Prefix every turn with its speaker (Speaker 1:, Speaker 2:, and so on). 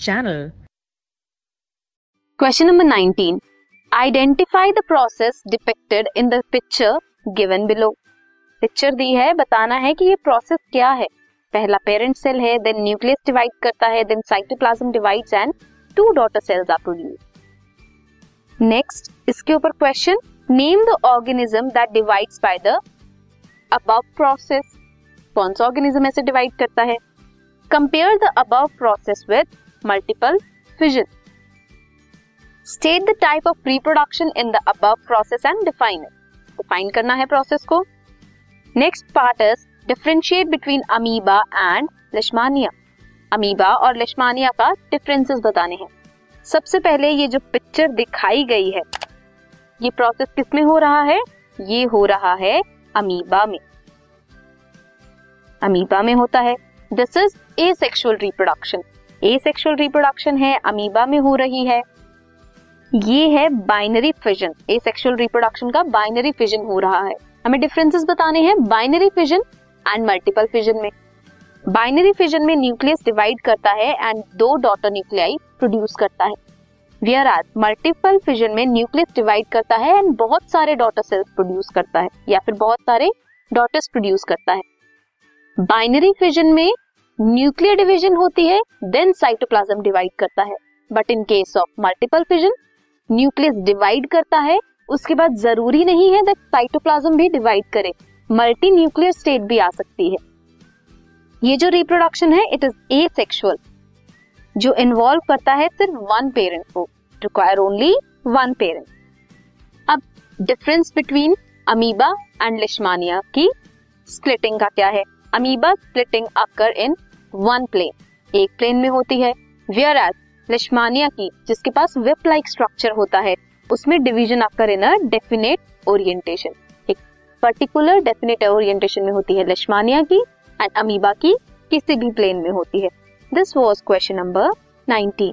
Speaker 1: channel.
Speaker 2: Question number 19. Identify the process depicted in the picture given below. Picture दी है, बताना है कि ये प्रोसेस क्या है पहला पेरेंट सेल है देन न्यूक्लियस डिवाइड करता है then cytoplasm divides and two daughter cells are produce next इसके ऊपर question name the organism that divides by the above process कौन सा ऑर्गेनिज्म ऐसे डिवाइड करता है compare the above process with multiple fission state the type of reproduction in the above process and define it define करना है process को. Next part is differentiate between amoeba and leishmania amoeba और leishmania का differences बताने हैं. सबसे पहले ये जो पिक्चर दिखाई गई है, ये प्रोसेस किसमें हो रहा है? ये हो रहा है अमीबा में. अमीबा में होता है. This is asexual reproduction asexual reproduction है अमीबा में हो रही है। ये है binary fission asexual reproduction का बाइनरी फिजन हो रहा है। हमें डिफरेंसेस बताने हैं binary fission and multiple fission में। बाइनरी फिजन में न्यूक्लियस डिवाइड करता है एंड दो डॉटर न्यूक्लियाई प्रोड्यूस करता है। वियर आज मल्टीपल फिजन में न्यूक्लियस डिवाइड करता है एंड बहुत सारे डॉटर सेल्स प्रोड्यूस करता है, या फिर बहुत सारे डॉटर्स प्रोड्यूस करता है। बाइनरी फिजन में न्यूक्लियर डिवीज़न होती है देन साइटोप्लाज्म डिवाइड करता है। But in case of multiple fission nucleus divide करता है, उसके बाद ज़रूरी नहीं है दैट साइटोप्लाज्म भी डिवाइड करे। मल्टी न्यूक्लियर स्टेट भी आ सकती है। ये जो रिप्रोडक्शन है इट इज़ ए सेक्शुअल जो इन्वॉल्व करता है, सिर्फ़ वन पेरेंट को। रिक्वायर ओनली वन पेरेंट अब difference between amoeba and leishmania की स्प्लिटिंग का क्या है? Amoeba splitting occur in one plane. एक प्लेन में होती है वेयर एज लिश्मानिया की, जिसके पास विप लाइक स्ट्रक्चर होता है, उसमें division of in definite orientation एक पर्टिकुलर डेफिनेट ओरिएंटेशन में होती है लिश्मानिया की एंड अमीबा की, किसी भी प्लेन में होती है। This was question number 19